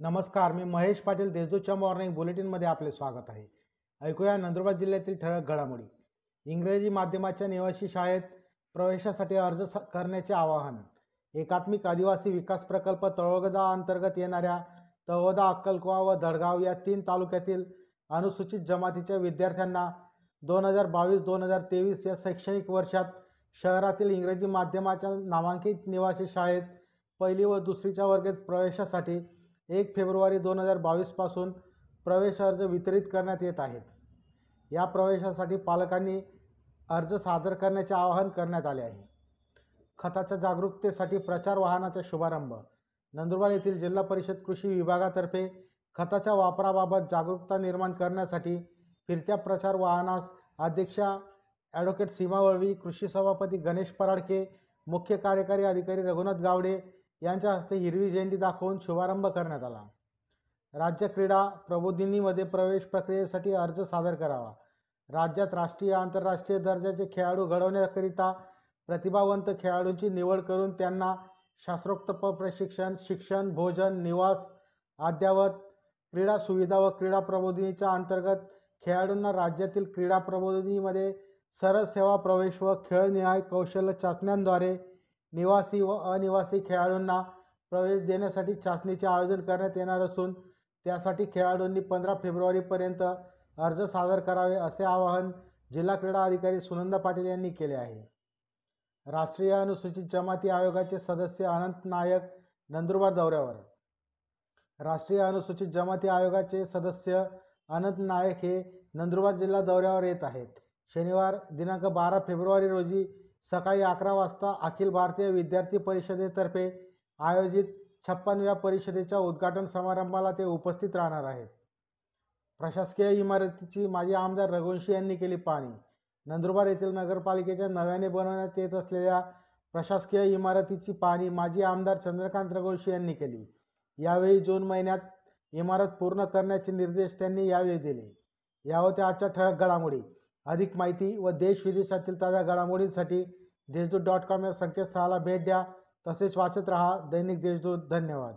नमस्कार मी महेश पाटील देशदूतच्या मॉर्निंग बुलेटिनमध्ये आपले स्वागत आहे. ऐकूया नंदुरबार जिल्ह्यातील ठळक घडामोडी. इंग्रजी माध्यमाच्या निवासी शाळेत प्रवेशासाठी अर्ज स- करण्याचे आवाहन. एकात्मिक आदिवासी विकास प्रकल्प तळोगदा अंतर्गत येणाऱ्या तळोदा अक्कलकुवा व दडगाव या तीन तालुक्यातील अनुसूचित जमातीच्या विद्यार्थ्यांना दोन हजार बावीस दोन हजार तेवीस या शैक्षणिक वर्षात शहरातील इंग्रजी माध्यमाच्या नामांकित निवासी शाळेत पहिली व दुसरीच्या वर्गात प्रवेशासाठी एक फेब्रुवारी दोन हजार बावीसपासून प्रवेश अर्ज वितरित करण्यात येत आहेत. या प्रवेशासाठी पालकांनी अर्ज सादर करण्याचे आवाहन करण्यात आले आहे. खताच्या जागरूकतेसाठी प्रचार वाहनाचा शुभारंभ. नंदुरबार येथील जिल्हा परिषद कृषी विभागातर्फे खताच्या वापराबाबत जागरूकता निर्माण करण्यासाठी फिरत्या प्रचार वाहनास अध्यक्षा ॲडव्होकेट सीमा वळवी कृषी सभापती गणेश पराडके मुख्य कार्यकारी अधिकारी रघुनाथ गावडे यांच्या हस्ते हिरवी झेंडी दाखवून शुभारंभ करण्यात आला. राज्य क्रीडा प्रबोधिनीमध्ये प्रवेश प्रक्रियेसाठी अर्ज सादर करावा. राज्यात राष्ट्रीय आंतरराष्ट्रीय दर्जाचे खेळाडू घडवण्याकरिता प्रतिभावंत खेळाडूंची निवड करून त्यांना शास्त्रोक्त प प्रशिक्षण शिक्षण भोजन निवास अद्ययावत क्रीडा सुविधा व क्रीडा प्रबोधिनीच्या अंतर्गत खेळाडूंना राज्यातील क्रीडा प्रबोधिनीमध्ये सरळ सेवा प्रवेश व खेळनिहाय कौशल्य चाचण्यांद्वारे निवासी व अनिवासी खेळाडूंना प्रवेश देण्यासाठी चाचणीचे आयोजन करण्यात येणार असून त्यासाठी खेळाडूंनी पंधरा फेब्रुवारीपर्यंत अर्ज सादर करावे असे आवाहन जिल्हा क्रीडा अधिकारी सुनंदा पाटील यांनी केले आहे. राष्ट्रीय अनुसूचित जमाती आयोगाचे सदस्य अनंत नायक नंदुरबार दौऱ्यावर. राष्ट्रीय अनुसूचित जमाती आयोगाचे सदस्य अनंत नायक हे नंदुरबार जिल्हा दौऱ्यावर येत आहेत. शनिवार दिनांक बारा फेब्रुवारी रोजी सकाळी अकरा वाजता अखिल भारतीय विद्यार्थी परिषदेतर्फे आयोजित छप्पनव्या परिषदेच्या उद्घाटन समारंभाला ते उपस्थित राहणार आहेत. प्रशासकीय इमारतीची माजी आमदार रघुवंशी यांनी केली पाहणी. नंदुरबार येथील नगरपालिकेच्या नव्याने बनवण्यात येत असलेल्या प्रशासकीय इमारतीची पाहणी माजी आमदार चंद्रकांत रघुवंशी यांनी केली. यावेळी जून महिन्यात इमारत पूर्ण करण्याचे निर्देश त्यांनी यावेळी दिले. या होत्या आजच्या ठळक घडामोडी. अधिक माहिती व देश विदेशातील ताज्या घडामोडींसाठी देशदूत डॉट कॉम या संकेतस्थळाला भेट द्या. तसेच वाचत रहा. दैनिक देशदूत. धन्यवाद.